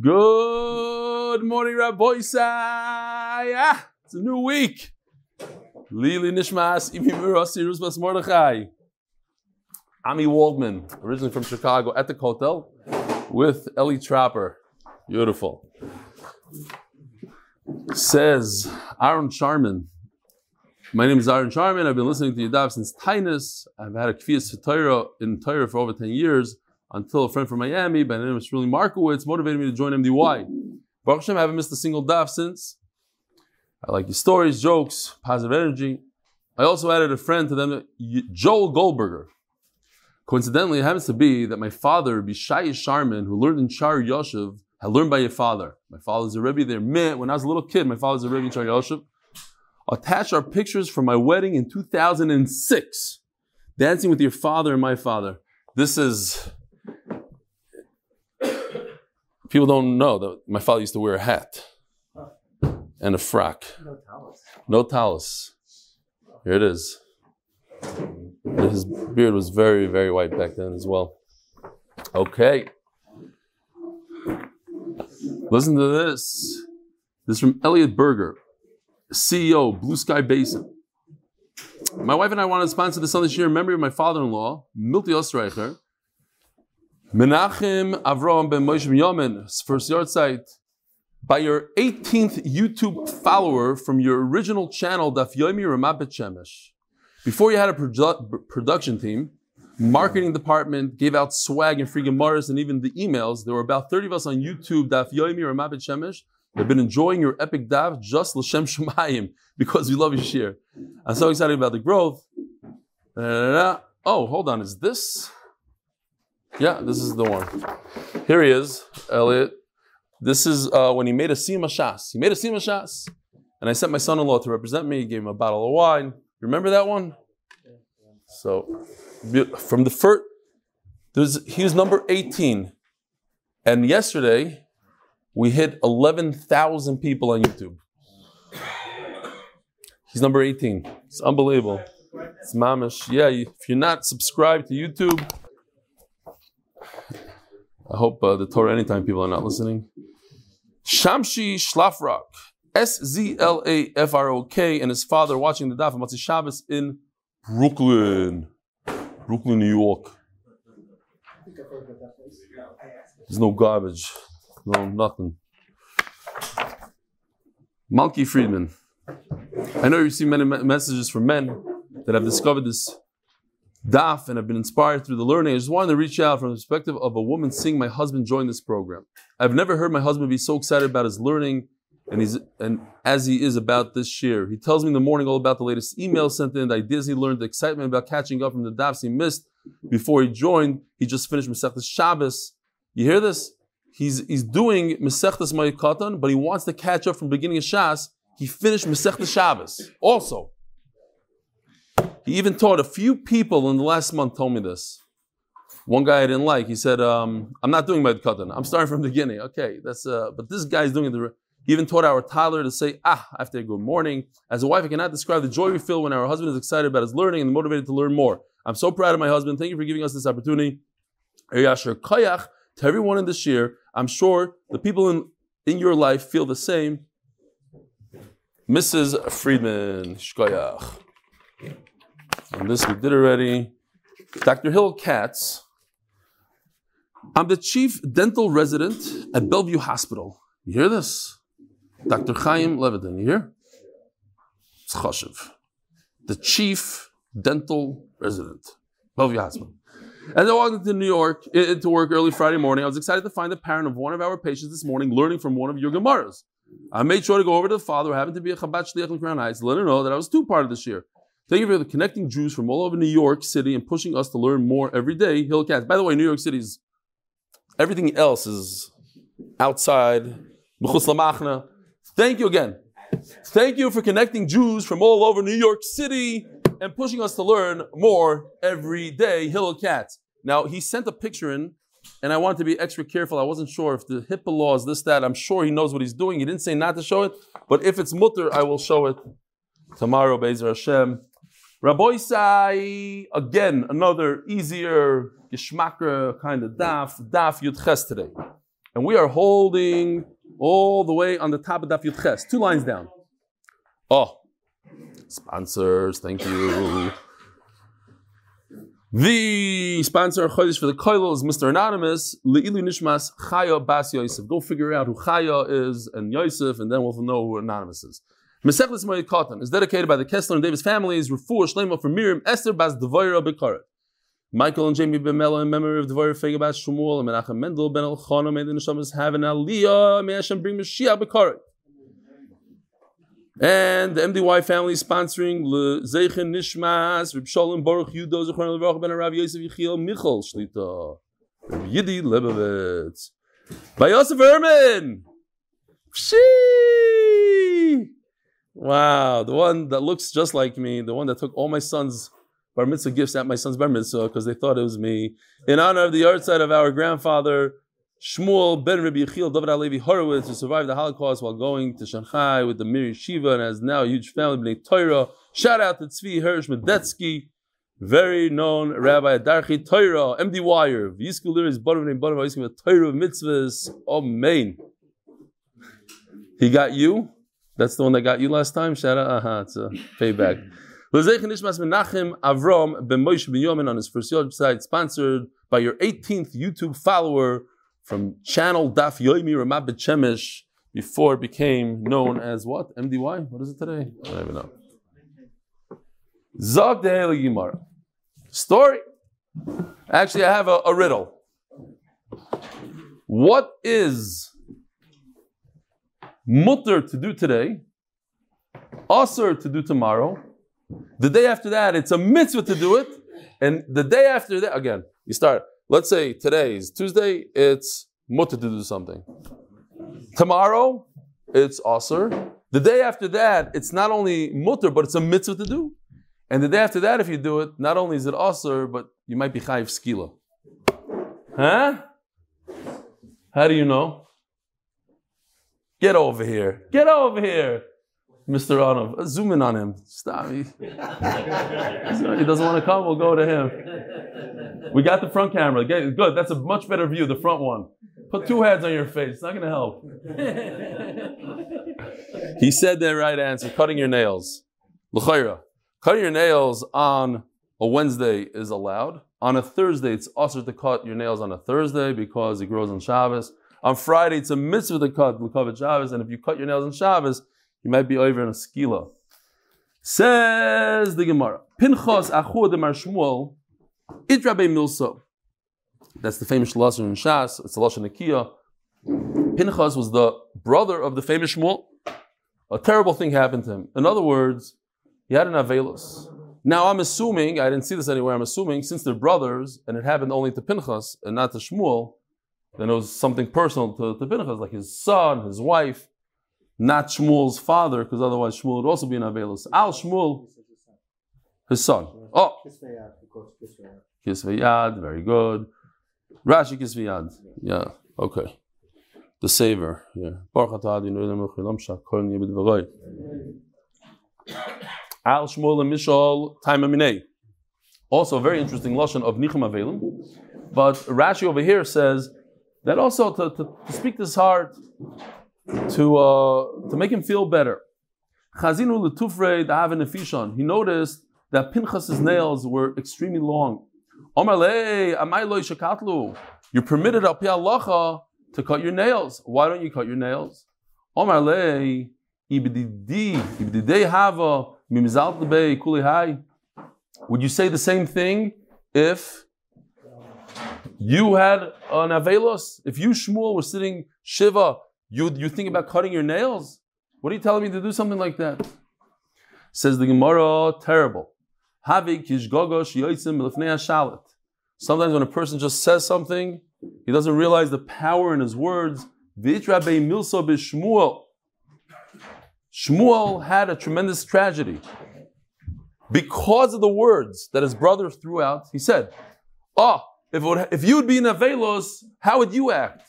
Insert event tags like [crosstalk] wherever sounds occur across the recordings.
Good morning, Rabbi Ah, it's a new week. Lili Nishmas, Imi Mirasi, Ruzbas Mordechai. Ami Waldman, originally from Chicago, at the hotel with Ellie Trapper. Beautiful. Says Aaron Charman. My name is Aaron Charman. I've been listening to Yadav since Tainus. I've had a Kfiyas Torah in Torah for over 10 years until a friend from Miami by the name of Shirley Markowitz motivated me to join MDY. Baruch Hashem, I haven't missed a single daf since. I like your stories, jokes, positive energy. I also added a friend to them, Joel Goldberger. Coincidentally, it happens to be that my father, Bishai Sharman, who learned in Shar Yoshev, had learned by your father. My father's a Rebbe there. Man, when I was a little kid, my father's a Rebbe in Shar Yoshev. Attach our pictures from my wedding in 2006. Dancing with your father and my father. This is People don't know that my father used to wear a hat and a frock. No talus. No talus. Here it is. His beard was very, very white back then as well. Okay. Listen to this. This is from Elliot Berger, CEO, Blue Sky Basin. My wife and I wanted to sponsor the Sunday year in memory of my father-in-law, Milty Ostreicher, Menachem Avram ben Moshe Yomen, first yard site, by your 18th YouTube follower from your original channel, Daf Yomi Ramat Beit Shemesh. Before you had a produ- production team, marketing department gave out swag and free gemaras and even the emails. There were about 30 of us on YouTube, Daf Yomi Ramat Beit Shemesh. They've been enjoying your epic daf just l'shem shemayim [laughs] because we love your share. I'm so excited about the growth. Oh, hold on, is this? Yeah, this is the one. Here he is, Elliot. This is uh, when he made a sima shas. He made a sima shas, and I sent my son-in-law to represent me. He gave him a bottle of wine. Remember that one? So, from the first, there's he was number 18, and yesterday we hit 11,000 people on YouTube. He's number 18. It's unbelievable. It's mamish. Yeah, if you're not subscribed to YouTube I hope uh, the Torah anytime people are not listening. Shamshi Shlafrok, S Z L A F R O K, and his father watching the Daf Matzah Shabbos in Brooklyn, Brooklyn, New York. There's no garbage, no nothing. Malky Friedman. I know you see many messages from men that have discovered this daf and have been inspired through the learning. I just wanted to reach out from the perspective of a woman seeing my husband join this program. I've never heard my husband be so excited about his learning and he's and as he is about this year. He tells me in the morning all about the latest email sent in, the ideas he learned, the excitement about catching up from the dafs he missed before he joined. He just finished Masechtas Shabbos. You hear this? He's he's doing Masechtas Mayikatan, but he wants to catch up from beginning of Shas. He finished Masechtas Shabbos also. He even taught a few people in the last month told me this. One guy I didn't like. He said, um, "I'm not doing my katan. I'm starting from the beginning." Okay, that's. Uh, but this guy's doing the. He even taught our toddler to say "ah" after good morning. As a wife, I cannot describe the joy we feel when our husband is excited about his learning and motivated to learn more. I'm so proud of my husband. Thank you for giving us this opportunity. To everyone in this year, I'm sure the people in, in your life feel the same. Mrs. Friedman, Shkoyach. And this we did already. Dr. Hill Katz. I'm the chief dental resident at Bellevue Hospital. You hear this? Dr. Chaim Levitin, you hear? It's Choshev. The chief dental resident, Bellevue Hospital. As I walked into New York, into work early Friday morning, I was excited to find the parent of one of our patients this morning learning from one of your Gemaras. I made sure to go over to the father who happened to be a Chabad Shliach in Crown Heights let him know that I was too part of this year. Thank you for connecting Jews from all over New York City and pushing us to learn more every day. Hill Katz. By the way, New York City's everything else is outside. Thank you again. Thank you for connecting Jews from all over New York City and pushing us to learn more every day. Hillel Katz. Now he sent a picture in, and I wanted to be extra careful. I wasn't sure if the HIPAA law is this, that. I'm sure he knows what he's doing. He didn't say not to show it, but if it's mutter, I will show it tomorrow, Bezer Hashem. Rabbi Sai, again, another easier, geschmakra kind of daf, daf Yud Ches today. and we are holding all the way on the top of Daf Yud Ches, two lines down. Oh, sponsors, thank you. The sponsor Chodesh for the Koil is Mr. Anonymous, Le'ilu Nishmas Chaya Bas Yosef. Go figure out who Chaya is and Yosef, and then we'll know who Anonymous is. Mesechlis Moed Katan is dedicated by the Kessler and Davis families, Refuah Shlema for Miriam, Esther Bas Devoira Bekaret. Michael and Jamie Ben Mela in memory of Devoira Fega Bas Shmuel, and Menachem Mendel Ben Elchana, may the Neshamas have an Aliyah, may Hashem bring Mashiach Bekaret. And the MDY family sponsoring Le Zeichen Nishmas, Reb Shalom Baruch Yudo, Zechron Levrach Ben Rav Yosef Yechiel Michal Shlita, Yidi Lebovitz, by Yosef Herman. Wow, the one that looks just like me, the one that took all my son's bar mitzvah gifts at my son's bar mitzvah because they thought it was me. In honor of the yard side of our grandfather, Shmuel ben Rabbi Yechiel David Alevi Horowitz, who survived the Holocaust while going to Shanghai with the Mir Yeshiva and has now a huge family, Bnei Torah. Shout out to Tzvi Hirsch Medetsky, very known Rabbi Adarchi Torah, MD Wire, Yiskulir is Barav name Barav Yiskulir Torah mitzvahs. Amen. He got you. That's the one that got you last time. Shout out. Uh-huh, it's a payback. [laughs] L'zeichen Nishmas Menachem Avram ben Moshe ben Yomen on his first website, sponsored by your 18th YouTube follower from channel Daf Yoimi Ramat B'Chemesh before it became known as what? MDY? What is it today? I don't even know. Zog de. Story. Actually, I have a, a riddle. What is mutter to do today, usher to do tomorrow. The day after that, it's a mitzvah to do it. And the day after that, again, you start, let's say today is Tuesday, it's mutter to do something. Tomorrow, it's usher. The day after that, it's not only mutter, but it's a mitzvah to do. And the day after that, if you do it, not only is it usher, but you might be chayiv skila. Huh? How do you know? Get over here. Get over here. Mr. Anov, uh, zoom in on him. Stop. He, he doesn't want to come, we'll go to him. We got the front camera. Good, that's a much better view, the front one. Put two heads on your face. It's not going to help. [laughs] he said the right answer cutting your nails. L'chayra. Cutting your nails on a Wednesday is allowed. On a Thursday, it's also to cut your nails on a Thursday because it grows on Shabbos. On Friday, it's a mitzvah to cut Lukavet Shabbos, and if you cut your nails on Shabbos, you might be over in a skila. Says the Gemara, Pinchas Achua de Mar Shmuel, Idrabe Milso. That's the famous Lashon in Shas. It's the Lashon Nakiya. Pinchas was the brother of the famous Shmuel. A terrible thing happened to him. In other words, he had an Avelus. Now I'm assuming, I didn't see this anywhere, I'm assuming since they're brothers and it happened only to Pinchas and not to Shmuel, then it was something personal to, to Pinchas, like his son, his wife, not Shmuel's father, because otherwise Shmuel would also be an Avelus. Al Shmuel, his son. Oh, Kisveyad, very good. Rashi Kisveyad, yeah, okay. The Savior, yeah. Al Shmuel and Mishal, time Aminei. Also, a very interesting lashon of Nichum Avelim. But Rashi over here says that also to, to, to speak to his heart, to uh, to make him feel better. Chazinu letufre nefishon. He noticed that Pinchas's nails were extremely long. Omar le amay shakatlu. You're permitted al halacha to cut your nails. Why don't you cut your nails? Omar le ibdidi ibdidei hava mimzal kulihai. Would you say the same thing if you had an Avelos. If you, Shmuel, were sitting Shiva, you, you think about cutting your nails? What are you telling me to do something like that? Says the Gemara, terrible. Sometimes when a person just says something, he doesn't realize the power in his words. Shmuel had a tremendous tragedy. Because of the words that his brother threw out, he said, Oh, if, would, if you would be in Avelos, how would you act?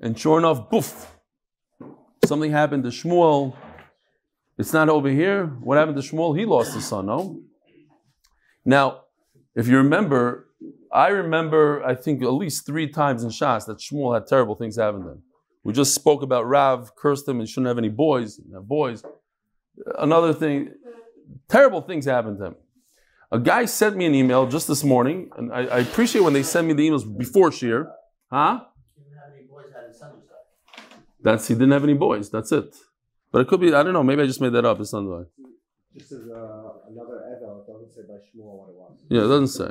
And sure enough, boof, something happened to Shmuel. It's not over here. What happened to Shmuel? He lost his son, no? Now, if you remember, I remember, I think, at least three times in Shas that Shmuel had terrible things happen to him. We just spoke about Rav, cursed him, and shouldn't have any boys. Have boys. Another thing, terrible things happened to him. A guy sent me an email just this morning, and I, I appreciate when they send me the emails before Shir. Huh? That's he didn't have any boys. That's it. But it could be I don't know. Maybe I just made that up. It's not like. This is uh, another Evel. It doesn't say by Shmuel what it was. Yeah, it doesn't say.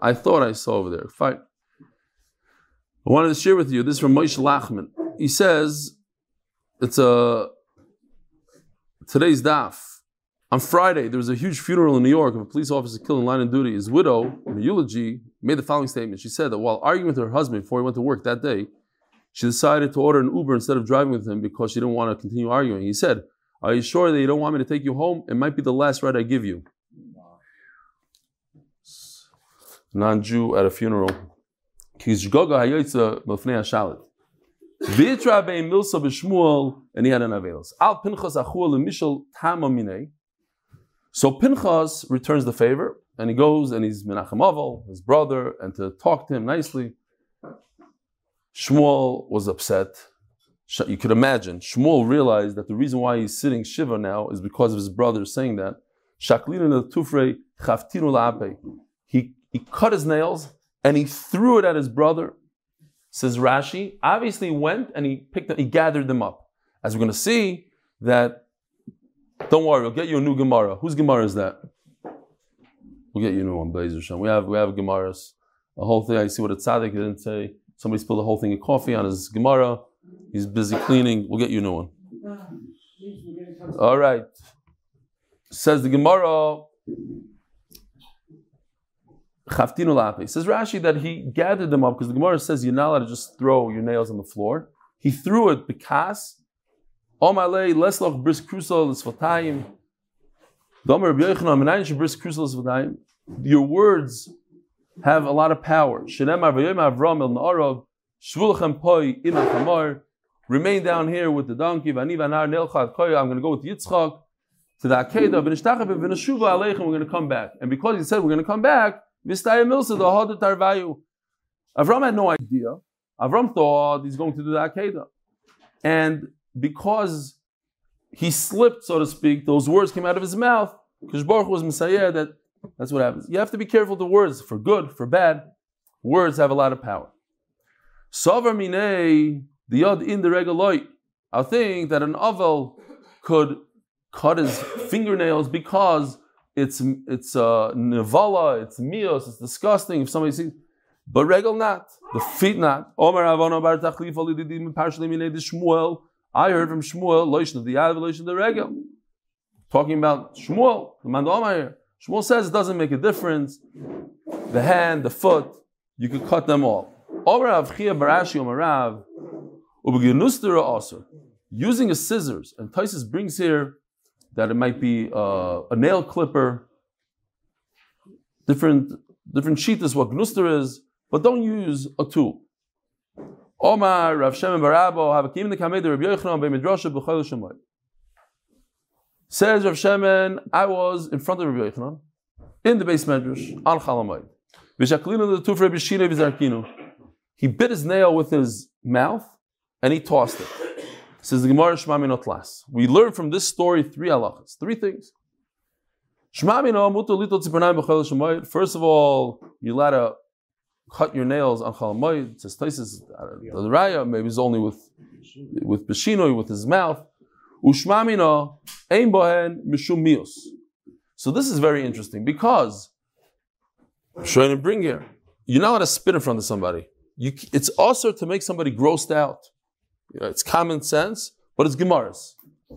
I thought I saw over there. Fine. I wanted to share with you this is from Moshe Lachman. He says it's a today's daf. On Friday, there was a huge funeral in New York of a police officer killed in line of duty. His widow, in a eulogy, made the following statement. She said that while arguing with her husband before he went to work that day, she decided to order an Uber instead of driving with him because she didn't want to continue arguing. He said, Are you sure that you don't want me to take you home? It might be the last ride I give you. Non Jew at a funeral. And he had an. Al Pinchas minei. So Pinchas returns the favor, and he goes and he's Menachem Aval, his brother, and to talk to him nicely. Shmuel was upset. You could imagine. Shmuel realized that the reason why he's sitting Shiva now is because of his brother saying that. He, he cut his nails and he threw it at his brother. Says Rashi, obviously he went and he picked them, he gathered them up. As we're going to see that, don't worry, we'll get you a new Gemara. Whose Gemara is that? We'll get you a new one, Shem. We have we have Gemaras. The whole thing, I see what a tzaddik didn't say. Somebody spilled the whole thing of coffee on his Gemara. He's busy cleaning. We'll get you a new one. All right. Says the Gemara. Chaftinu lape. Says Rashi that he gathered them up because the Gemara says you're not allowed to just throw your nails on the floor. He threw it because Omalei lesloch bris krusal l'svatayim. Domer b'yochanan menayin bris krusal l'svatayim. Your words have a lot of power. Shenemar v'yom Avram el na'arav shvulchem poi im. Remain down here with the donkey. V'ani v'anar nelchat koy. I'm going to go with Yitzchak to the Akedah. V'nishtachah v'nishuva aleichem. We're going to come back. And because he said we're going to come back, V'staya milsa the hodet tarvayu. Avram had no idea. Avram thought he's going to do the Akedah. And because he slipped, so to speak, those words came out of his mouth, because Baruch was Messiah, that that's what happens. You have to be careful the words, for good, for bad. Words have a lot of power. Savar minei, the yod in the regaloit. I think that an avel could cut his fingernails because it's it's uh, nevala, it's mios, it's disgusting. If somebody sees, but regal not, the feet not. Omer avono bar tachlif alididim partially minei Shmuel. I heard from Shmuel loishn of the yad loishn of the regal. Talking about Shmuel, the man. Shmuel says it doesn't make a difference. The hand, the foot, you could cut them all. Using a scissors, and Tysus brings here that it might be uh, a nail clipper, different different sheet is what gnuster is, but don't use a tool. Omar Rav Shem Barabo Havakim the Kamed Rabbi Yochanan Midrasha B'Chol Shemoy. Says Rav Shemen, I was in front of Rabbi Yochanan in the base medrash on Chalamoid. V'shaklinu the tufre b'shina v'zarkinu. He bit his nail with his mouth and he tossed it. Says the Gemara Shema Minot We learn from this story three halachas, three things. First of all, you're allowed to cut your nails on Chalamoid. It says Taisis, the Raya, maybe it's only with with Beshino, with his mouth. Ushmamina, ein bohen mishum mios. So this is very interesting because I'm trying to bring here. You're not allowed to spit in front of somebody. You, it's also to make somebody grossed out. You know, it's common sense, but it's Gemaras.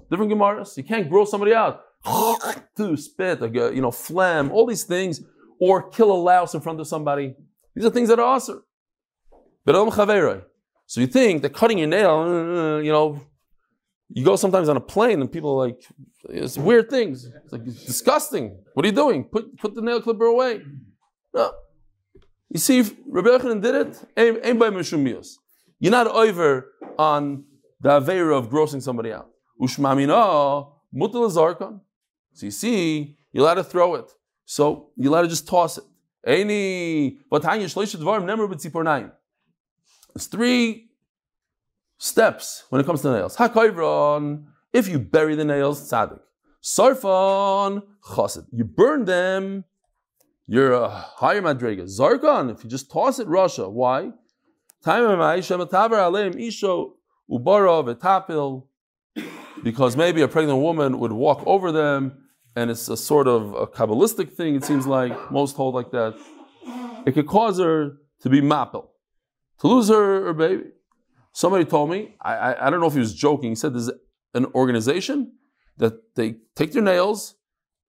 Different Gemaras. You can't gross somebody out. [laughs] to spit, like uh, you know, phlegm, all these things, or kill a louse in front of somebody. These are things that are awesome. So you think that cutting your nail, uh, you know, you go sometimes on a plane and people are like, it's weird things. It's like it's disgusting. What are you doing? Put put the nail clipper away. No. You see, if Rabbi Yochanan did it. You're not over on the Avera of grossing somebody out. So you see, you're allowed to throw it. So you're allowed to just toss it. There's three steps when it comes to nails. Hakoivron, if you bury the nails, tzaddik. Sarfon, chassid. You burn them, you're a higher madrega. Zarkon, if you just toss it, Russia. Why? Because maybe a pregnant woman would walk over them, and it's a sort of a kabbalistic thing. It seems like most hold like that. It could cause her to be mapel, to lose her, her baby. Somebody told me, I, I, I don't know if he was joking. He said there's an organization that they take their nails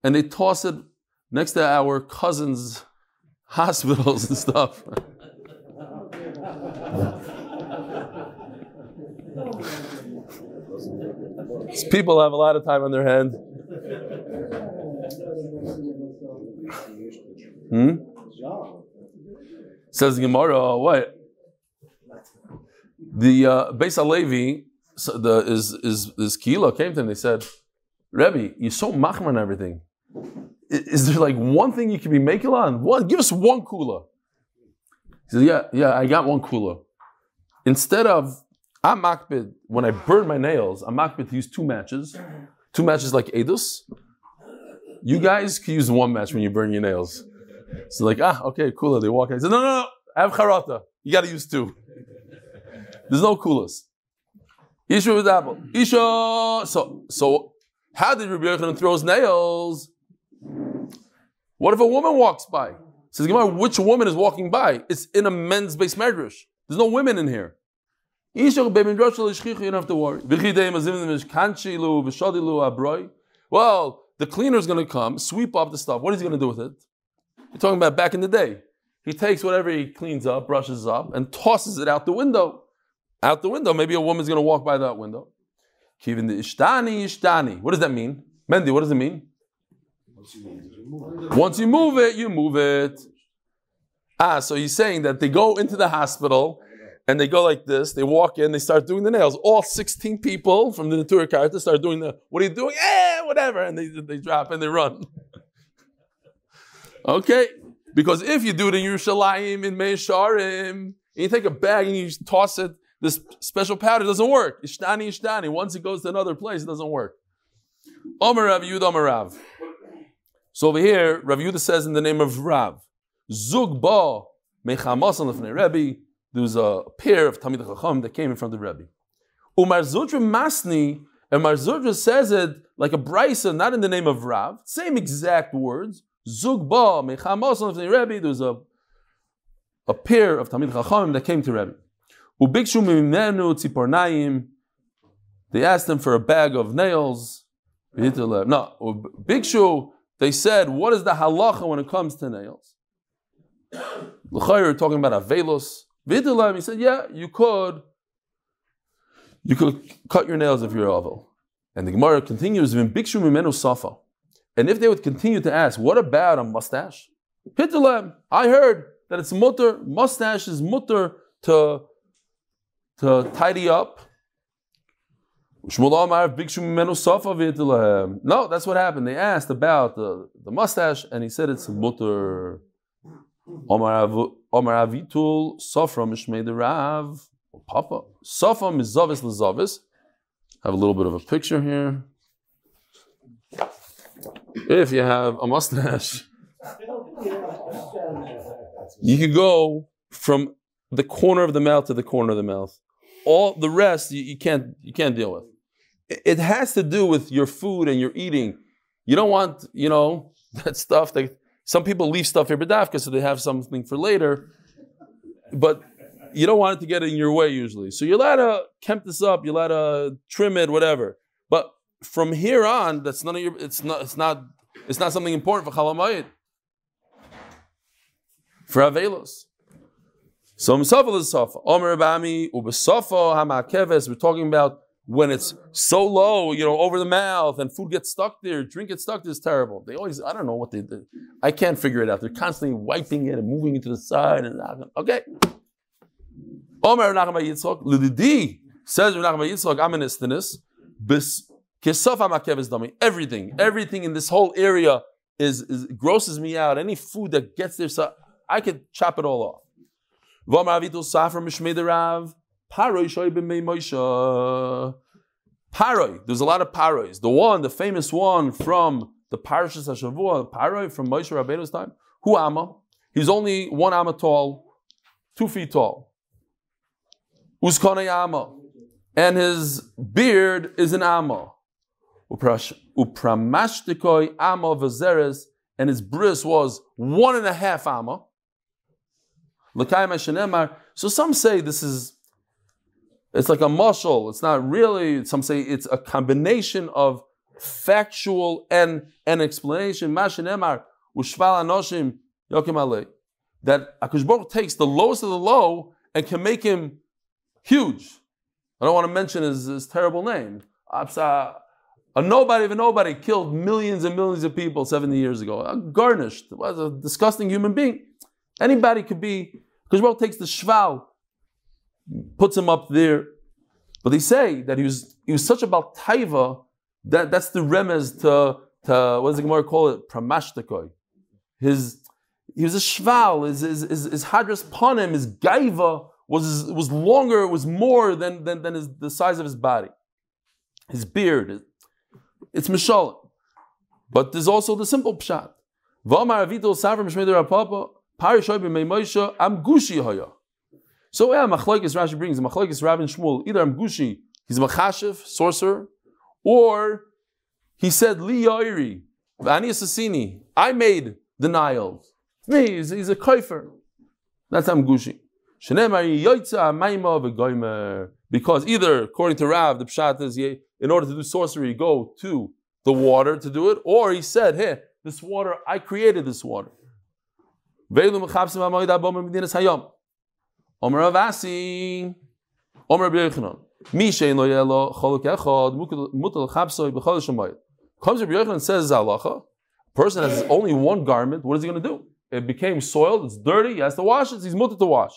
and they toss it next to our cousins' [laughs] hospitals and stuff. [laughs] People have a lot of time on their hand. Hmm? Says Gemara, what? The uh, Beis Alevi, so the is is is Kilo came to him. They said, Rebbe, you're so machman and everything. Is, is there like one thing you can be making on? One, give us one kula. He said, Yeah, yeah, I got one kula. Instead of I'm makbid when I burn my nails, I'm makbid to use two matches, two matches like edus. You guys can use one match when you burn your nails. So like, ah, okay, kula. They walk in. He said, No, no, no, I have charata. You got to use two. There's no kulas. Isha with apple. Isha. So, so how did Rabbi Yochanan throw his nails? What if a woman walks by? Says Gemara, which woman is walking by? It's in a men's base medrash. There's no women in here. Isha, you don't have to worry. Well, the cleaner is going to come, sweep up the stuff. What is he going to do with it? You're talking about back in the day. He takes whatever he cleans up, brushes up, and tosses it out the window out the window. Maybe a woman's going to walk by that window. Kivin the ishtani ishtani. What does that mean? Mendy, what does it mean? Once you move it, you move it. Ah, so he's saying that they go into the hospital and they go like this. They walk in, they start doing the nails. All 16 people from the Neturei Karta start doing the, what are you doing? Eh, whatever. And they, they drop and they run. [laughs] okay? Because if you do it in Yerushalayim, in Mea Shearim, and you take a bag and you toss it this special powder doesn't work. Ishtani, ishtani. Once it goes to another place, it doesn't work. Omer Rav Yud Omer Rav. So over here, Rav Yudah says in the name of Rav, Zug ba mechamasan lefnei Rebbe. There was a pair of Talmid Chacham that came in front of the Rebbe. Umar Zudra Masni, and Mar Zudra says it like a brisa, not in the name of Rav. Same exact words. Zug ba mechamasan lefnei Rebbe. There was a a pair of Talmid Chacham that came to Rebbe. Ubikshu mimenu tzipornayim. They asked him for a bag of nails. No, Bikshu, they said, what is the halacha when it comes to nails? L'chayr talking about avelos. V'itilam, he said, yeah, you could, you could cut your nails if you're avel. And the Gemara continues, Bikshu mimenu safa. And if they would continue to ask, what about a mustache? Hitilam, I heard that it's mutter, mustache is mutter to to tidy up. No, that's what happened. They asked about the, the mustache, and he said it's mutter. Omar avitul sofra mishmei the rav papa sofra mizavis lezavis. Have a little bit of a picture here. If you have a mustache, you could go from the corner of the mouth to the corner of the mouth all the rest you, you, can't you can't deal with. It has to do with your food and your eating. You don't want you know [laughs] that stuff that some people leave stuff here bedafka so they have something for later, but you don't want it to get in your way usually. So you let to kemp this up, you let to trim it, whatever. But from here on, that's none of your. It's not. It's not. It's not something important for chalamayit. For avelos. So Misafa is Safa. Omer Abami, Ubesafa, Hamakeves, we're talking about when it's so low, you know, over the mouth and food gets stuck there, drink gets stuck there is terrible. They always, I don't know what they do. I can't figure it out. They're constantly wiping it and moving it to the side and okay. Omer Nachman Yitzchok, Lididi, says Nachman Yitzchok, I'm bis. Everything, everything in this whole area is, is grosses me out. Any food that gets there, so I could chop it all off. Paroi. There's a lot of parois. The one, the famous one from the Parashas Hashavua, Paroi from Moshe Rabbeinu's time. Who ama? He's only one ama tall, two feet tall. Uskana ama. And his beard is an ama. Upramashtikoi ama vazeres, and his bris was one and a half ama. So some say this is, it's like a muscle. It's not really, some say it's a combination of factual and an explanation. That Akush takes the lowest of the low and can make him huge. I don't want to mention his, his terrible name. Absa, a nobody of a nobody killed millions and millions of people 70 years ago. Garnished. Was a disgusting human being. Anybody could be, because Baruch takes the shval, puts him up there. But they say that he was he was such a baltaiva that that's the remez to, to what does the Gemara call it? Pramashtakoi. His he was a shval. His his his, his hadras panim, his gaiva was was longer. Was more than than, than his, the size of his body. His beard. It's mishalim. But there's also the simple pshat. V'amar avito savrim shmeder apapa parishoy am gushi hoya. So yeah, machlokes Rashi brings machlokes Rav and Shmuel. Either am gushi, he's a machashiv, sorcerer, or he said li yairi v'ani assassini. I made Nile. Me, he's, he's a koifer. That's am gushi. Because either, according to Rav, the pshat is in order to do sorcery, go to the water to do it, or he said, "Hey, this water, I created this water." Mutal. Comes Rabbi Yochanan and says zalacha. Person has only one garment. What is he going to do? It became soiled. It's dirty. He has to wash it. He's mutter to wash.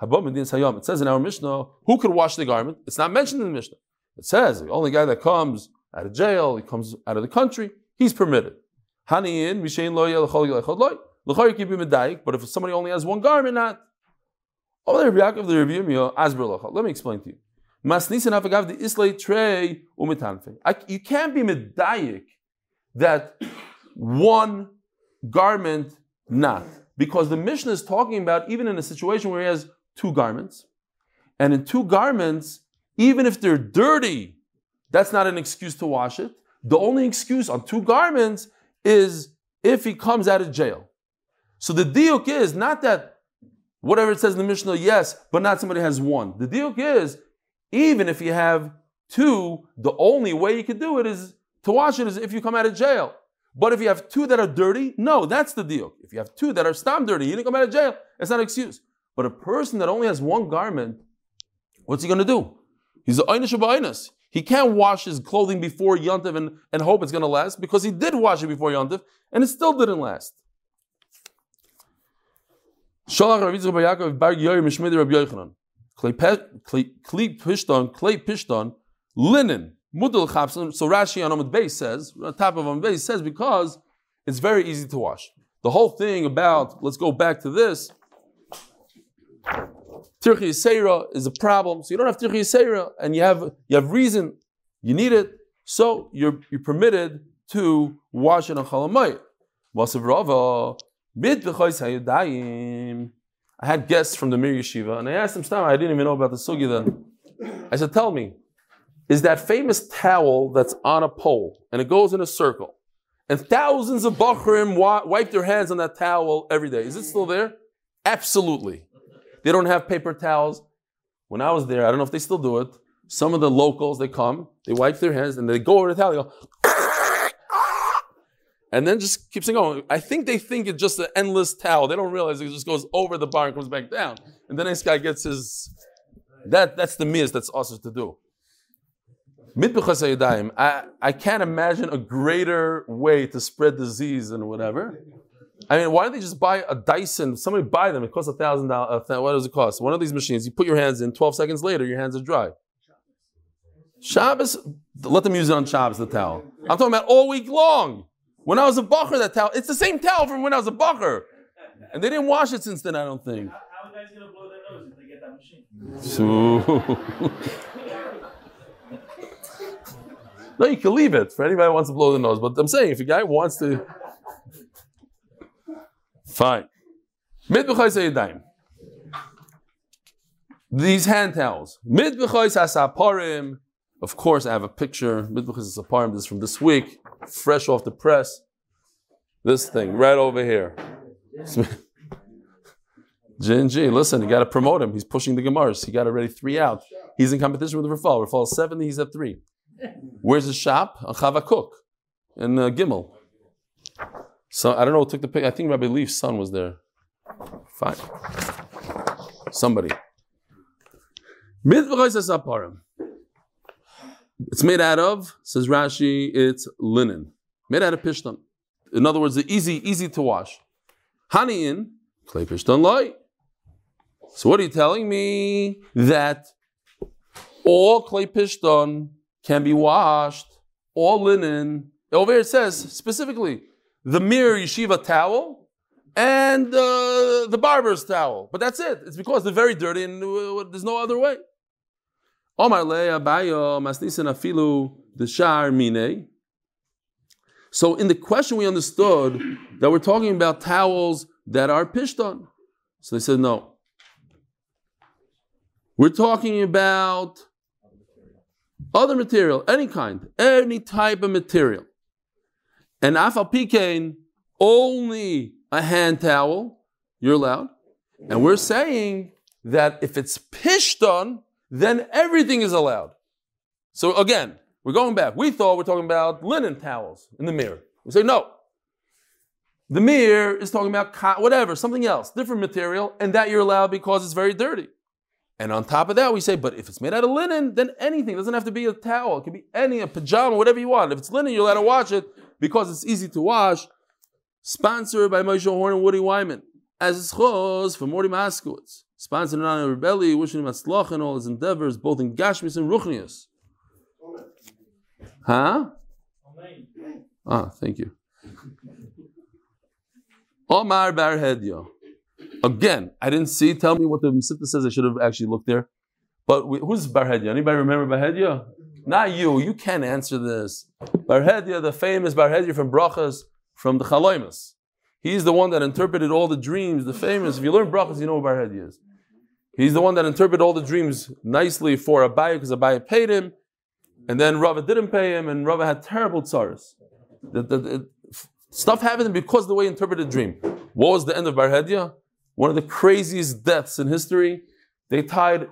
It says in our Mishnah, who could wash the garment? It's not mentioned in the Mishnah. It says the only guy that comes out of jail, he comes out of the country, he's permitted. But if somebody only has one garment, not. Let me explain to you. You can't be medayik that one garment not. Because the Mishnah is talking about even in a situation where he has two garments. And in two garments, even if they're dirty, that's not an excuse to wash it. The only excuse on two garments is if he comes out of jail. So the diuk is not that whatever it says in the Mishnah, yes, but not somebody has one. The diuk is even if you have two, the only way you could do it is to wash it is if you come out of jail. But if you have two that are dirty, no, that's the deal. If you have two that are stam dirty, you didn't come out of jail. It's not an excuse. But a person that only has one garment, what's he going to do? He's a einish He can't wash his clothing before Yontif and, and hope it's going to last because he did wash it before Yontif and it still didn't last. Shalach Rav Yitzchak Yaakov Bar Yoyer Mishmedi Rabbi Yochanan. Kli Pishton, Klei Pishton, linen Mudal chapsim. So Rashi on Amud Beis says, on top of Amud Beis says because it's very easy to wash. The whole thing about let's go back to this. Tirchi Seira is a problem. So you don't have Tirchi Seira and you have you have reason, you need it, so you're you're permitted to wash it on Chalamayit. Vasav Rava, Bid I had guests from the Mir Yeshiva and I asked them, I didn't even know about the Sugi then. I said, tell me, is that famous towel that's on a pole and it goes in a circle. And thousands of Bachrim wipe their hands on that towel every day. Is it still there? Absolutely. They don't have paper towels. When I was there, I don't know if they still do it. Some of the locals, they come, they wipe their hands, and they go over the towel, they go, and then just keeps going. I think they think it's just an endless towel. They don't realize it just goes over the bar and comes back down. And then this guy gets his, that, that's the mias that's awesome to do. I, I can't imagine a greater way to spread disease and whatever. I mean, why don't they just buy a Dyson? Somebody buy them. It costs a thousand dollars. What does it cost? One of these machines. You put your hands in. Twelve seconds later, your hands are dry. Shabbos, let them use it on Shabbos. The towel. I'm talking about all week long. When I was a bacher, that towel, it's the same towel from when I was a bacher. And they didn't wash it since then, I don't think. How guys gonna blow their nose if they get that machine? So, no, you can leave it for anybody who wants to blow the nose. But I'm saying, if a guy wants to, fine. Mitbuchais yadayim. These hand towels. Mitbuchais asaparim. Of course, I have a picture. Mitbuchais asaparim. This is from this week, fresh off the press. This thing right over here. [laughs] Jin G, listen, you got to promote him. He's pushing the Gemars. He got already three out. He's in competition with Rafal. Rafal is seven, he's at three. Where's his shop? On Chava Cook in uh, Gimel. So I don't know who took the pic. I think Rabbi Leaf's son was there. Fine. Somebody. It's made out of, says Rashi, it's linen. Made out of pishtan. In other words, easy, easy to wash. Honey Haniin, klei pishtan light. So what are you telling me? That all klei pishtan can be washed, all linen. Over here it says specifically the Mir Yeshiva towel and uh, the barber's towel. But that's it. It's because they're very dirty and uh, there's no other way. So in the question we understood that we're talking about towels that are pishton. So they said no. We're talking about other material, any kind, any type of material. And afal pikain, only a hand towel, you're allowed. And we're saying that if it's pishton, then everything is allowed. So again, we're going back. We thought we're talking about linen towels in the Mir. We say no. The Mir is talking about whatever, something else, different material, and that you're allowed because it's very dirty. And on top of that, we say, but if it's made out of linen, then anything. It doesn't have to be a towel. It can be any, a pajama, whatever you want. If it's linen, you're allowed to wash it because it's easy to wash. Sponsored by Moshe Horn and Woody Wyman. As chos for Morty Maskowitz. Sponsored on Rebelli, wishing him atzlach in all his endeavors, both in Gashmis and Ruchnius. Huh? Amen. Ah, thank you. Omar Bar. Again, I didn't see. Tell me what the Mesivta says. I should have actually looked there. But we, who's Bar Hedya? Anybody remember Bar Hedya? Not you. You can't answer this. Bar Hedya, the famous Bar Hedya from Brachas, from the Chaloimus. He's the one that interpreted all the dreams, the famous. If you learn Brachas, you know who Bar Hedya is. He's the one that interpreted all the dreams nicely for Abaye because Abaye paid him. And then Rava didn't pay him, and Rava had terrible tsaras. The, the, the, stuff happened because of the way he interpreted the dream. What was the end of Bar Hedya? One of the craziest deaths in history. They tied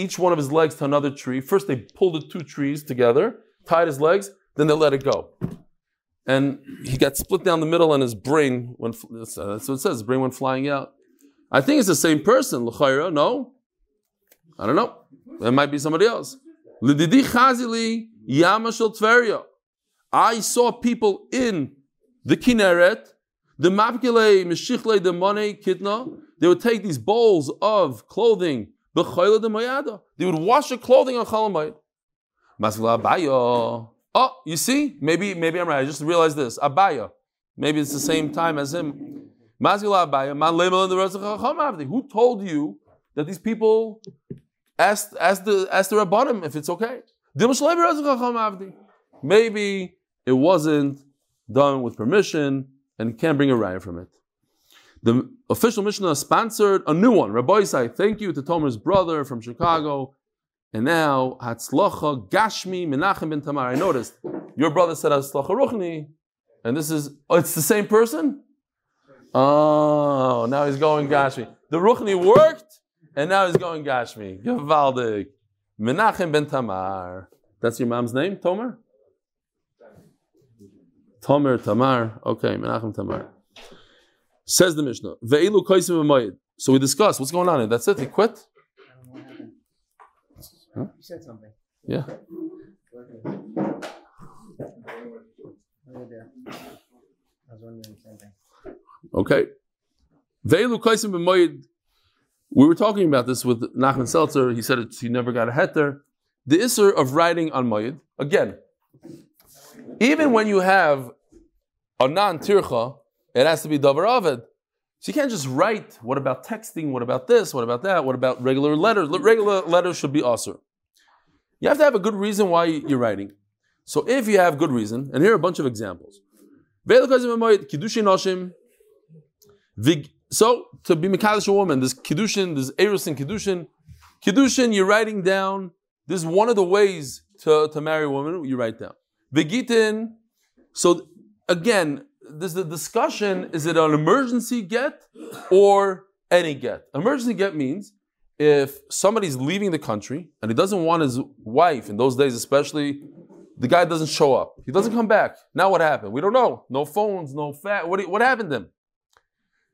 each one of his legs to another tree. First, they pulled the two trees together, tied his legs, then they let it go. And he got split down the middle, and his brain went. Uh, that's what it says. His brain went flying out. I think it's the same person. L'chayra, no, I don't know. It might be somebody else. I saw people in the Kinneret, the mapkele meshichle the money kitna. They would take these bowls of clothing. They would wash their clothing on chalamayit. Masla abayo. Oh, you see? Maybe, maybe I'm right. I just realized this. Abaya. Maybe it's the same time as him. Masla abaya. Man lemel in the rest Who told you that these people asked, asked the asked the rabbanim if it's okay? Maybe it wasn't done with permission and can't bring a raya from it. The official Mishnah sponsored a new one. Rabbi Isai, thank you to Tomer's brother from Chicago. And now, Hatzlacha Gashmi Menachem ben Tamar. I noticed your brother said Hatzlacha Ruchni, and this is, oh, it's the same person? Oh, now he's going Gashmi. The Ruchni worked, and now he's going Gashmi. Gavaldik. Menachem ben Tamar. That's your mom's name, Tomer? Tomer, Tamar. Okay, Menachem Tamar. Says the Mishnah. Ve'ilu koisim v'mayid. So we discussed what's going on here. That's it. He quit. You said something. Yeah. Right there. I was wondering the same thing. Okay. Ve'ilu koisim v'mayid. We were talking about this with Nachman Seltzer. He said it, he never got a heter. The isser of writing on mayid. Again, even when you have a non tircha, it has to be davar aved. So you can't just write. What about texting? What about this? What about that? What about regular letters? Regular letters should be asur. You have to have a good reason why you're writing. So if you have good reason, and here are a bunch of examples. So to be Mekadosh a woman, there's Kiddushin, there's Eros and Kiddushin. Kiddushin, you're writing down. This is one of the ways to, to marry a woman, you write down. Vigitin, so again, there's the discussion, is it an emergency get or any get? Emergency get means if somebody's leaving the country and he doesn't want his wife, in those days especially, the guy doesn't show up. He doesn't come back. Now what happened? We don't know. No phones, no fat. What, what happened to him?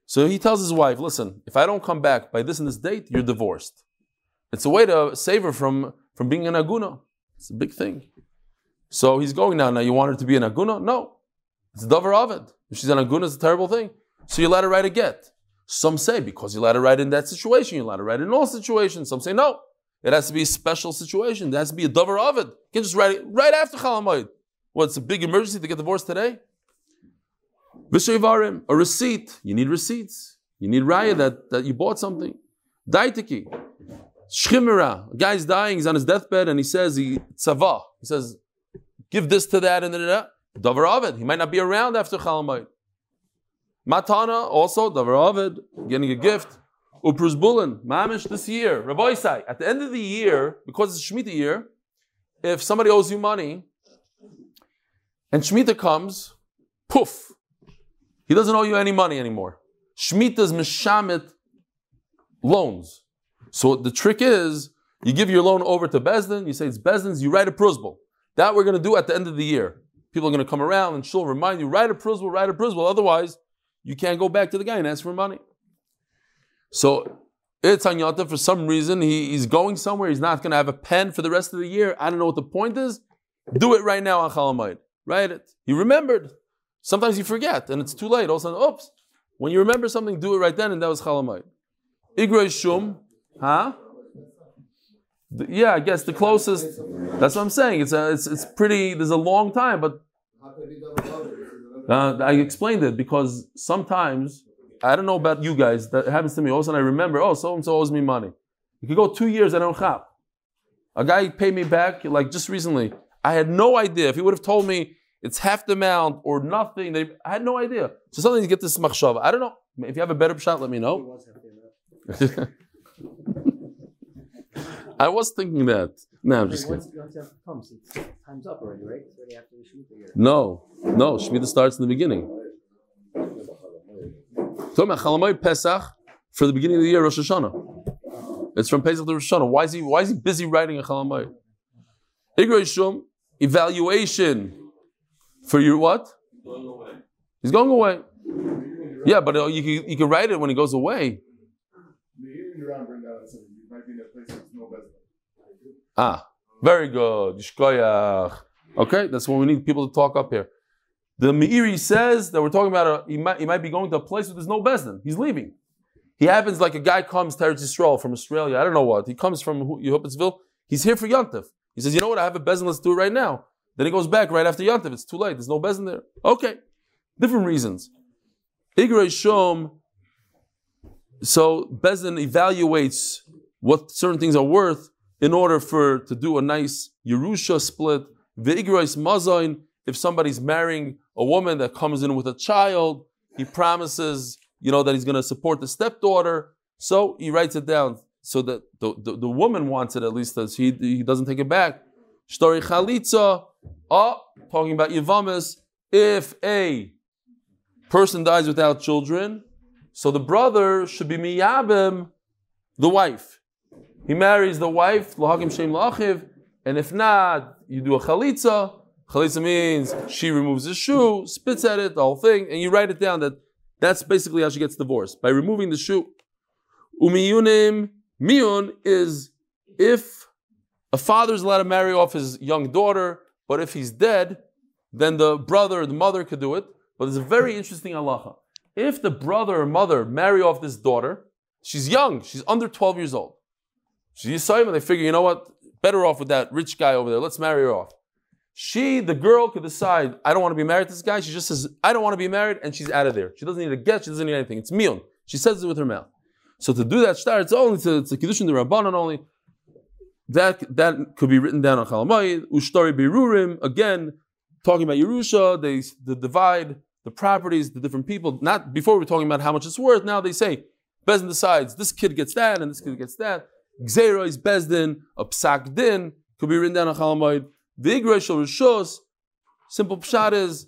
So he tells his wife, listen, if I don't come back by this and this date, you're divorced. It's a way to save her from, from being an aguna. It's a big thing. So he's going now. Now you want her to be an aguna? No. It's a davar avid. If she's an aguna, it's a terrible thing. So you let her write a get. Some say because you let her write in that situation, you let her write in all situations. Some say no. It has to be a special situation. It has to be a davar avid. You can't just write it right after chalamayid. What's a big emergency to get divorced today? V'shevarim, a receipt. You need receipts. You need raya that, that you bought something. Daitiki. Shchimera. A guy's dying, he's on his deathbed, and he says, he, tzava. He says, give this to that and da da da. Davar Avid. He might not be around after Chalamayit. Matana, also, Davar Avid, getting a gift. Bulin, Mamish this year. Rabbi at the end of the year, because it's Shemitah year, if somebody owes you money, and Shemitah comes, poof, he doesn't owe you any money anymore. Shemitah's Mishamit loans. So the trick is, you give your loan over to Bezdin, you say it's Bezdin's, you write a prusbul. That we're going to do at the end of the year. People are going to come around and she'll remind you, write a prusbul, write a prusbul. Otherwise, you can't go back to the guy and ask for money. So it's Yontif, for some reason, he, he's going somewhere, he's not going to have a pen for the rest of the year. I don't know what the point is. Do it right now on Chalamayit. Write it. He remembered. Sometimes you forget and it's too late. All of a sudden, oops. When you remember something, do it right then, and that was Chalamayit. Igrei Shum, huh? Yeah, I guess the closest. That's what I'm saying. It's a, it's, it's pretty. There's a long time, but uh, I explained it because sometimes I don't know about you guys. That happens to me. All of a sudden, I remember. Oh, so and so owes me money. It could go two years. And I don't have. A guy paid me back like just recently. I had no idea. If he would have told me it's half the amount or nothing, they, I had no idea. So sometimes you get this machshava. I don't know. If you have a better shot, let me know. [laughs] I was thinking that. No, I'm just mean, kidding. once, once it comes, it's time's up already, right? It's already after the Shemitah. No, no. Shemitah starts in the beginning. Talking about Chalamoy Pesach for the beginning of the year, Rosh Hashanah. It's from Pesach to Rosh Hashanah. Why is he? Why is he busy writing a Chalamoy? Igrei Shum evaluation for your what? He's going away. Yeah, but uh, you can, you can write it when he goes away. Ah, very good. Yishkoyach. Okay, that's what we need people to talk up here. The Meiri says that we're talking about a, he might he might be going to a place where there's no bezdin. He's leaving. He happens like a guy comes to Eretz Yisrael from Australia. I don't know what. He comes from Yehupitzville. He's here for Yontif. He says, you know what? I have a bezdin. Let's do it right now. Then he goes back right after Yontif. It's too late. There's no bezdin there. Okay, different reasons. Igrei Shom. So bezdin evaluates what certain things are worth in order for to do a nice Yerusha split. V'igros mazain, if somebody's marrying a woman that comes in with a child, he promises, you know, that he's going to support the stepdaughter. So he writes it down so that the, the, the woman wants it at least, as he, he doesn't take it back. Shtori chalitza, oh, talking about Yavamis, if a person dies without children, so the brother should be miyabim, the wife. He marries the wife, lahagim shem lachiv, and if not, you do a chalitza. Chalitza means she removes the shoe, spits at it, the whole thing, and you write it down that that's basically how she gets divorced by removing the shoe. Umiyunim miyun is if a father is allowed to marry off his young daughter, but if he's dead, then the brother or the mother could do it. But there's a very interesting halacha. If the brother or mother marry off this daughter, she's young, she's under 12 years old. She's Yisayim, and they figure, you know what, better off with that rich guy over there, let's marry her off. She, the girl, could decide, I don't want to be married to this guy. She just says, I don't want to be married, and she's out of there. She doesn't need a get, she doesn't need anything. It's mion. She says it with her mouth. So to do that shtar, it's only to, a kiddushin the rabbanon only. That that could be written down on chalamayid. Ushtari birurim again, talking about Yerusha. They, they divide the properties, the different people. Not before we were talking about how much it's worth. Now they say Bezdin decides this kid gets that and this kid gets that. Gzera is Bezdin, a psak din could be written down on chalamayid. Vigra shel rishos. Simple pshat is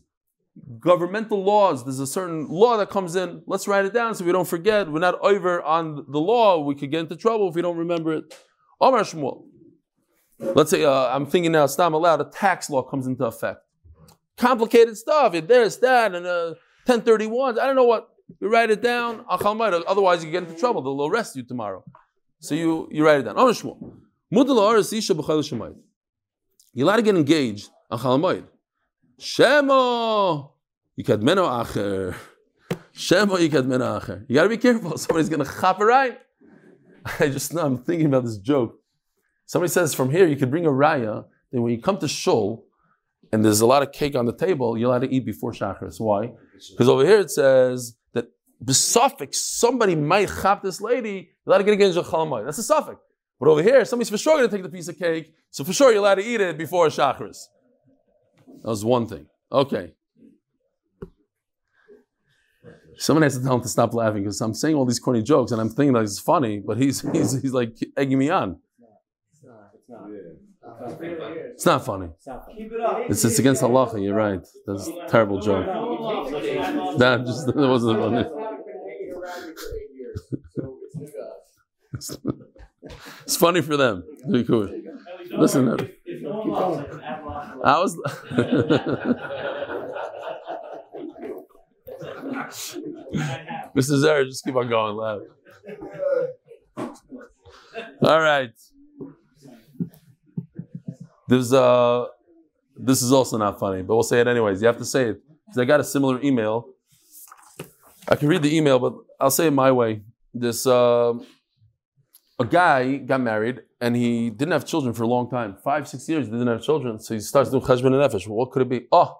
governmental laws. There's a certain law that comes in. Let's write it down so we don't forget. We're not over on the law. We could get into trouble if we don't remember it. Omar Shmuel. Let's say uh, I'm thinking now, not allowed. A tax law comes into effect. Complicated stuff. There's that and uh, 1031. I don't know what. You write it down. Otherwise, you get into trouble. They'll arrest you tomorrow. So you, you write it down. Omar Shmuel. You're allowed to get engaged on Chalamoid. Shemo yikadmeno acher. Shemo yikadmeno acher. You got to be careful. [laughs] Somebody's going to chop it right. [laughs] I just know, I'm thinking about this joke. Somebody says from here you could bring a raya, then when you come to shul, and there's a lot of cake on the table, you're allowed to eat before Shachris. Why? Because over here it says suffix, somebody might chop this lady, you're allowed to get against a chalamayit. That's a suffix. But over here, somebody's for sure going to take the piece of cake, so for sure you're allowed to eat it before Shachris. That was one thing. Okay. Someone has to tell him to stop laughing because I'm saying all these corny jokes and I'm thinking that it's funny, but he's, he's, he's like egging me on. It's not. It's not. It's not funny. Keep it up. It's, it's against halacha. You're right. That's a terrible joke. That just that wasn't funny. [laughs] It's funny for them. Be cool. Listen, If, if no one laughs, I can add laughter. I was. Mr. Zara, just keep on going, laugh. All right. There's uh this is also not funny, but we'll say it anyways. You have to say it. Because I got a similar email. I can read the email, but I'll say it my way. This uh, a guy got married and he didn't have children for a long time. Five, six years, he didn't have children. So he starts doing cheshbon and nefesh. What could it be? Oh,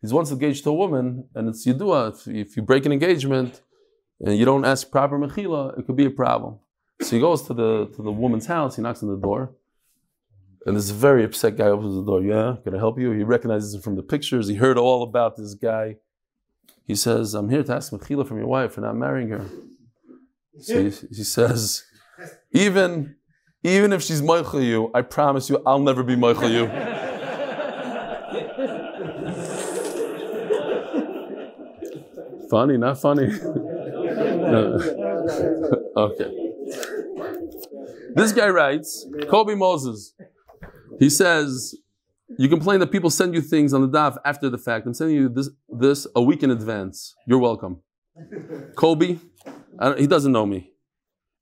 he's once engaged to a woman, and it's yidua. If, if you break an engagement and you don't ask proper mechila, it could be a problem. So he goes to the to the woman's house. He knocks on the door, and this very upset guy opens the door. Yeah, can I help you? He recognizes him from the pictures. He heard all about this guy. He says, "I'm here to ask mechila from your wife for not marrying her." So he, he says, "Even." Even if she's Michael you, I promise you, I'll never be Michael you. funny, not funny. Okay. This guy writes, Kobe Moses. He says, you complain that people send you things on the daf after the fact. I'm sending you this, this a week in advance. You're welcome. [laughs] Kobe, I don't- he doesn't know me.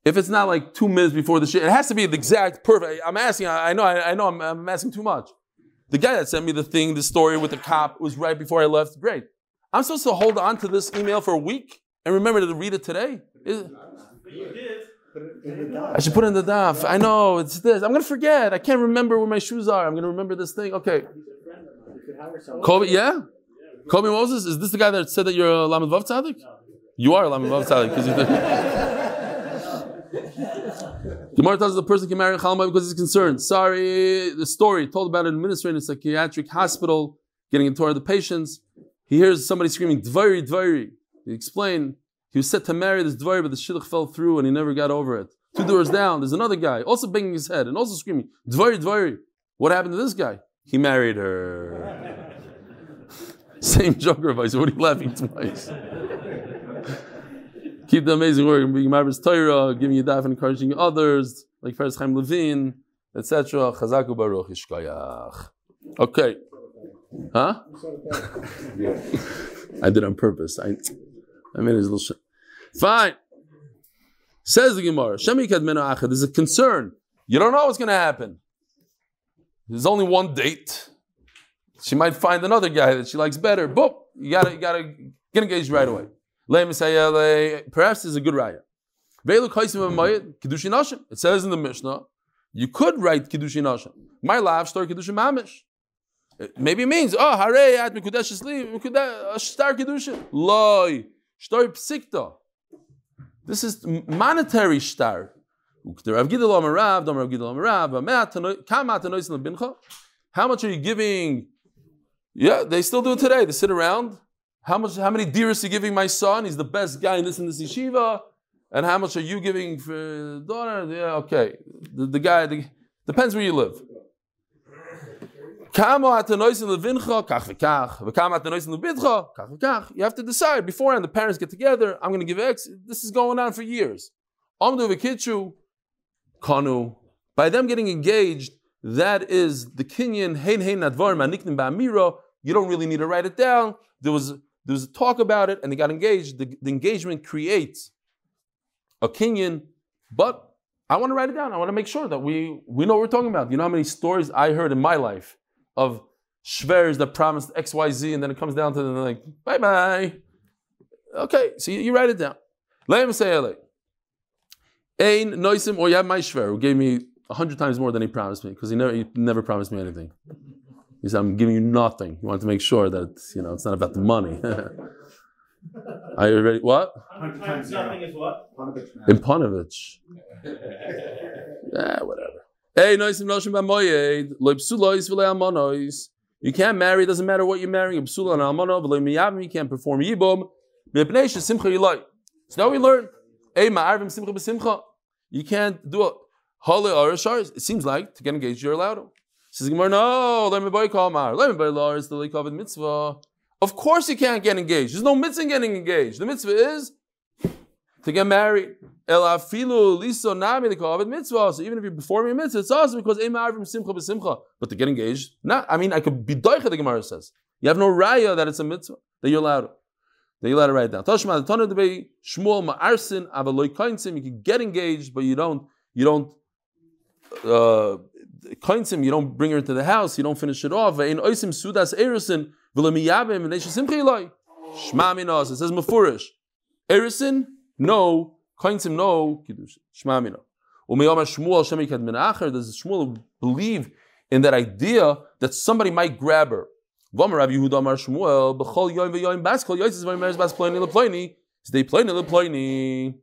If it's not like two minutes before the shit, it has to be the exact perfect. I'm asking. I I know. I, I know. I'm, I'm asking too much. The guy that sent me the thing, the story with the cop, was right before I left. Great. I'm supposed to hold on to this email for a week and remember to read it today. Is- But you did. I should put in the daf. I know it's this. I'm gonna forget. I can't remember where my shoes are. I'm gonna remember this thing. Okay. Kobe, yeah. Kobe Moses, is this the guy that said that you're a Lamed Vav Tzaddik? You are a Lamed Vav Tzaddik because you [laughs] Gemara tells the person can marry a Chalma because he's concerned. Sorry, the story told about an administrator in a psychiatric hospital getting into of the patients. He hears somebody screaming, Dvari, Dvari. He explained, he was set to marry this Dvari, but the shidduch fell through and he never got over it. Two doors down, there's another guy also banging his head and also screaming, Dvari, Dvari. What happened to this guy? He married her. [laughs] Same joke, Rabbi. So what are you laughing twice? [laughs] Keep the amazing work being Marvis Torah, giving you daf and encouraging others, like First Chaim Levine, etc. Chazaku Baruch Yishkayach. Okay. Huh? [laughs] I did on purpose. I, I made it a little shit. Fine. Says the Gemara, Shemi Kadmena Achad, there's a concern. You don't know what's going to happen. There's only one date. She might find another guy that she likes better. Boom! You gotta, you gotta get engaged right away. Perhaps there's a good raya. Kiddushin. It says in the Mishnah, you could write kiddushin nashim. My lav story kiddushin mamish. Maybe it means, oh, hare at mikudesh esli, mikudesh star kedusha. Loi, shtar psikta. This is monetary Lebincha. How much are you giving? Yeah, they still do it today. They sit around. How much? How many deers are you giving my son? He's the best guy in this in this yeshiva. And how much are you giving for daughter? Yeah, okay. The, the guy the, depends where you live. Kama atanoisin levincha, kach v'kach. V'kama atanoisin lebidcha, kach v'kach. You have to decide beforehand. The parents get together. I'm going to give X. This is going on for years. Amdu v'kitchu. By them getting engaged, that is the kinyan hein hein nadvar maniknim ba'amira. You don't really need to write it down. There was there was a talk about it, and they got engaged. The, the engagement creates a kinyan, but I want to write it down. I want to make sure that we we know what we're talking about. You know how many stories I heard in my life of shvers that promised X Y Z, and then it comes down to them like bye bye. Okay, so you, you write it down. Let him say it. Ein noisim or you have my shver who gave me a hundred times more than he promised me because he never he never promised me anything. He said, "I'm giving you nothing." He wanted to make sure that you know it's not about the money. [laughs] Are you ready? What? Hundred times nothing is what? In Panovich. [laughs] yeah, whatever. You can't marry. It doesn't matter what you're marrying. You can't perform yibum. So now we learn. You can't do it. It seems like to get engaged, you're allowed. Says Gemara, no, let me buy Kalmar. Let me buy Lars, the mitzvah. Of course you can't get engaged. There's no mitzvah getting engaged. The mitzvah is to get married. So even if you're performing a mitzvah, it's awesome because simcha b'simcha. But to get engaged, not. I mean, I could be doicha. The Gemara says you have no raya that it's a mitzvah that you're allowed. That you're allowed to write down. Tashma the Tana debei Shmuel ma'arsin avaloy. You can get engaged, but you don't. You don't uh, you don't bring her into the house, you don't finish it off. In oisim sudas erisin v'lemiyavim and simcha Shma minos. It says mafurish. Erisin, no. Koinsim, no. Kiddush. Shma minos. Umeyomar Shmuel Shemikad min acher. Does Shmuel believe in that idea that somebody might grab her? V'amar Rabbi Yehuda Amar Shmuel b'chol yoyim v'yoyim bas kol yoyis v'yoyim bas ploini leploini. Stay ploini leploini.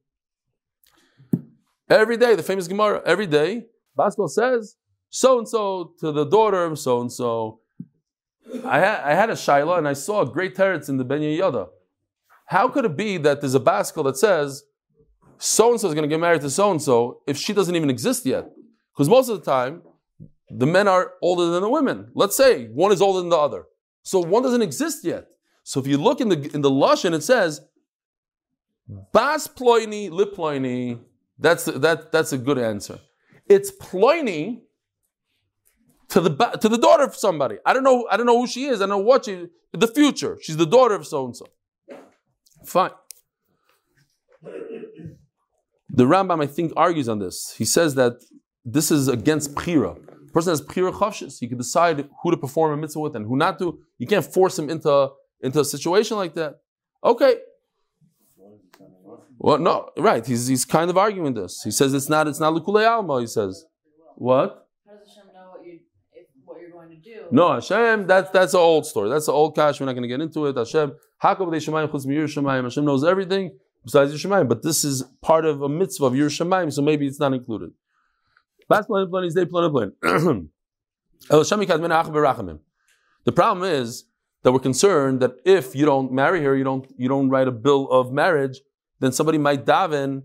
Every day, the famous Gemara. Every day, Baskel says, so and so to the daughter of so and so. I had, a Shaila and I saw a great teretz in the Ben Yoda. How could it be that there's a Baskel that says so and so is going to get married to so and so if she doesn't even exist yet? Because most of the time, the men are older than the women. Let's say one is older than the other. So one doesn't exist yet. So if you look in the in the Lashon, it says Bas ploini liploini. That's that that's a good answer it's ploining to the to the daughter of somebody. I don't know. I don't know who she is. I don't know what she. The future. She's the daughter of so and so. Fine. The Rambam, I think, argues on this. He says that this is against prira. The person has prira chavshis. You can decide who to perform a mitzvah with and who not to. You can't force him into, into a situation like that. Okay, well, no, right. He's, he's kind of arguing this. He says it's not it's not Lukulei Alma. He says, what? How does Hashem know what you if, what you're going to do? No, Hashem. That's that's an old story. That's an old cash. We're not going to get into it. Hashem. Hashem knows everything besides Yerushalayim. But this is part of a mitzvah of Yerushalayim, so maybe it's not included. Last plan, plan is day plan, plan. [clears throat] The problem is that we're concerned that if you don't marry her, you don't you don't write a bill of marriage then somebody might daven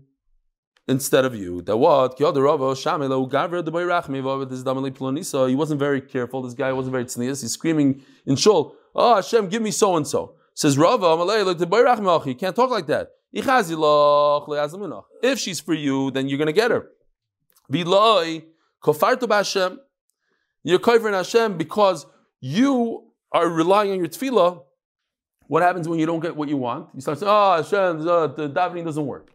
instead of you. That what? He wasn't very careful. This guy wasn't very tznius. He's screaming in shul, Oh Hashem, give me so and so. Says Rava, you can't talk like that. If she's for you, then you're going to get her. You're covering Hashem because you are relying on your tefillah what happens when you don't get what you want? You start saying, oh, Hashem, uh, the davening doesn't work.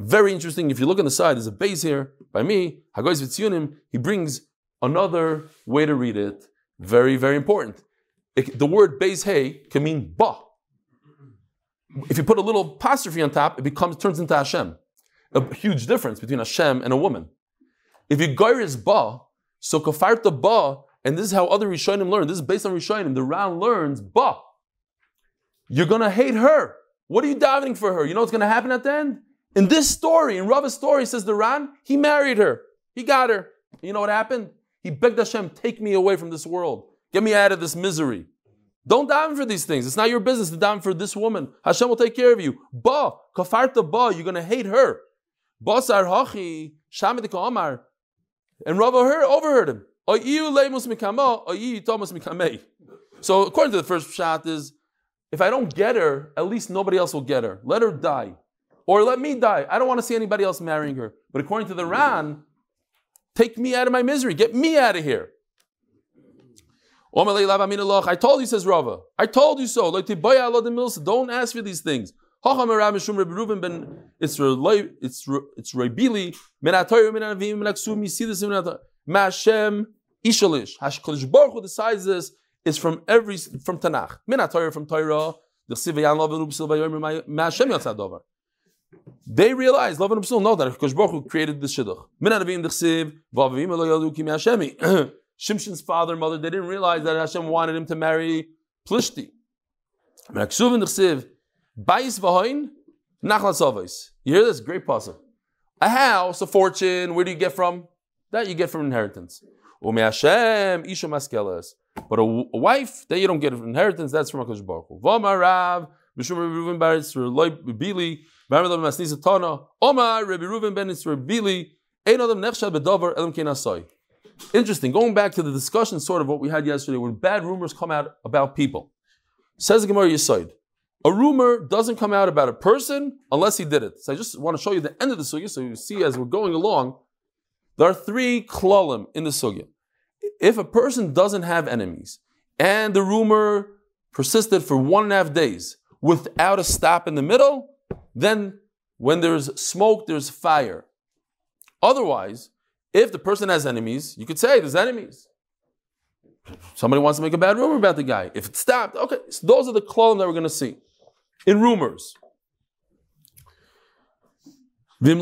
Very interesting. If you look on the side, there's a base here by me, Hagois Vitzionim. He brings another way to read it. Very, very important. It, the word base hey can mean ba. If you put a little apostrophe on top, it becomes turns into Hashem. A huge difference between Hashem and a woman. If you is ba, so kafarta ba and this is how other Rishonim learn. This is based on Rishonim. The Ran learns, ba. you're gonna hate her. What are you davening for her? You know what's gonna happen at the end? In this story, in Rava's story, says the Ran, he married her. He got her. You know what happened? He begged Hashem, take me away from this world. Get me out of this misery. Don't daven for these things. It's not your business to daven for this woman. Hashem will take care of you. Ba, kafarta ba, you're going to hate her. Basar hachi, shamedik amar. And Rav overheard him. So according to the first shot is, if I don't get her, at least nobody else will get her. Let her die. Or let me die. I don't want to see anybody else marrying her. But according to the Ran, take me out of my misery. Get me out of here. I told you, says Rava. I told you so. Don't ask for these things. It's it's Rabili. See this in Mashem Ishalish. Hashkolish Baruch decides this is from every from Tanakh. Min from Torah. They realize, Love and Upsil know that Hakadosh Baruch Hu created the shidduch. Min Anavim Dechsiv Vavim Elo Yadu Ki Hashemi. [clears throat] Shimshon's father and mother, they didn't realize that Hashem wanted him to marry Plishti. You hear this? Great puzzle. A house, a fortune, where do you get from? That you get from inheritance. Maskelas. But a, a, wife, that you don't get from inheritance, that's from HaKadosh Baruch Hu. Interesting. Going back to the discussion, sort of what we had yesterday, when bad rumors come out about people. Says the Gemara Yisoid, a rumor doesn't come out about a person unless he did it. So I just want to show you the end of the sugya, so you see as we're going along. There are three klalim in the sugya. If a person doesn't have enemies and the rumor persisted for one and a half days without a stop in the middle, then when there's smoke, there's fire. Otherwise, if the person has enemies, you could say there's enemies. Somebody wants to make a bad rumor about the guy. If it stopped, okay, so those are the clothing that we're going to see in rumors. And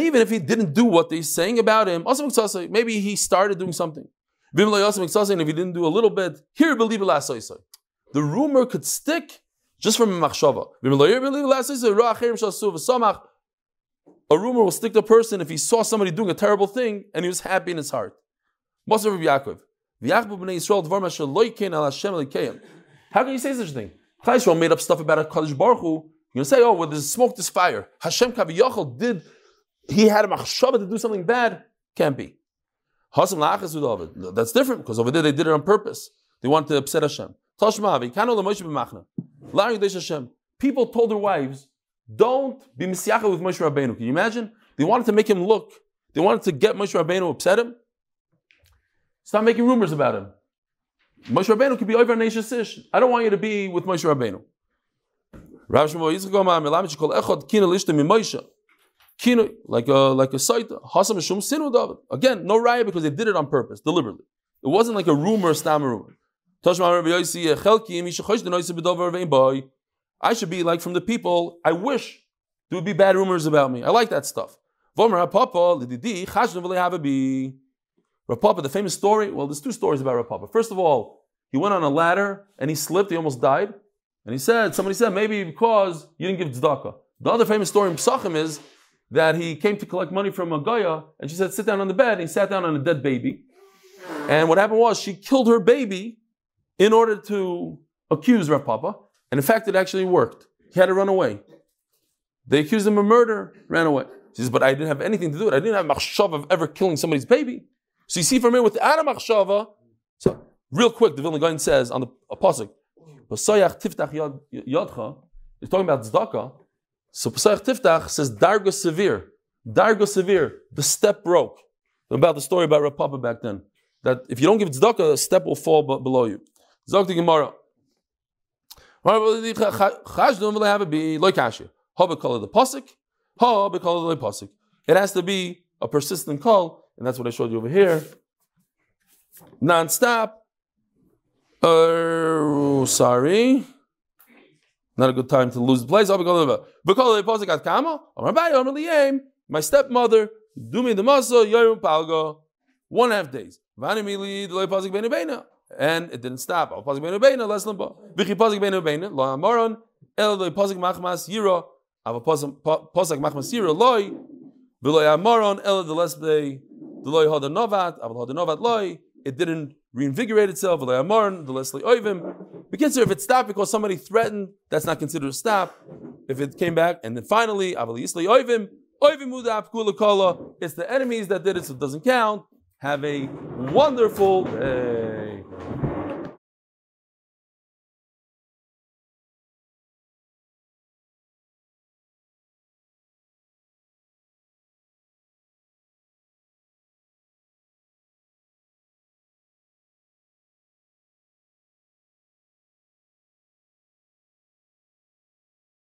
even if he didn't do what they're saying about him, maybe he started doing something. If he didn't do a little bit, here believe The rumor could stick just from a machshava. A rumor will stick to a person if he saw somebody doing a terrible thing and he was happy in his heart. How can you say such a thing? Chayishrael made up stuff about a Kaddish Baruch Hu. You're going to say, oh, well, there's smoke, there's fire. Hashem Kaviyachal did, he had a machshava to do something bad. Can't be. That's different because over there they did it on purpose. They wanted to upset Hashem. People told their wives, don't be misyacha with Moshe Rabbeinu. Can you imagine? They wanted to make him look. They wanted to get Moshe Rabbeinu, upset him. Stop making rumors about him. Moshe Rabbeinu could be over Nation Ish. I don't want you to be with Moshe Rabbeinu. Rav Shmuel Yitzchak Omar Echad like a like a site Hasam Shum Sinu David. Again, no riot because they did it on purpose, deliberately. It wasn't like a rumor, stam rumor. I should be like from the people. I wish there would be bad rumors about me. I like that stuff. Rav Papa, the famous story. Well, there's two stories about Rav Papa. First of all, he went on a ladder and he slipped. He almost died. And he said, somebody said, maybe because you didn't give tzedakah. The other famous story in Psachim is that he came to collect money from a Goya and she said, sit down on the bed. And he sat down on a dead baby. And what happened was she killed her baby in order to accuse Rav Papa. And in fact, it actually worked. He had to run away. They accused him of murder, ran away. He says, but I didn't have anything to do with it. I didn't have machshava of ever killing somebody's baby. So you see from here with Adam machshava. So real quick, the Vilna Gaon says on the apostle, Pasayach tiftach yodcha is talking about tzedakah. So Pasayach tiftach says dargo severe, dargo severe. The step broke. About the story about Rav Papa back then, that if you don't give tzedakah, a step will fall below you. Zok the Gemara. Chashdum will have it be like kasha. Ha call the pasuk. Ha call the pasuk. It has to be a persistent call, and that's what I showed you over here. Non-stop. Uh, sorry. Not a good time to lose the place. My stepmother, do me the palga. one half days. Beinu. And it didn't stop. Al pasik beinu beina, less limbo. Vichi pasik beinu beina, lo amaron, el pasik machmas yira, av pasik machmas yira loy, v'loy amaron, el delay delay delay hada novat, av hada novat loy, it didn't reinvigorate itself, v'loy amaron, the leslie oivim. Because if it stopped because somebody threatened, that's not considered a stop. If it came back, and then finally, aval yisli oivim, oivim muda apkula kala, it's the enemies that did it, so it doesn't count. Have a wonderful day.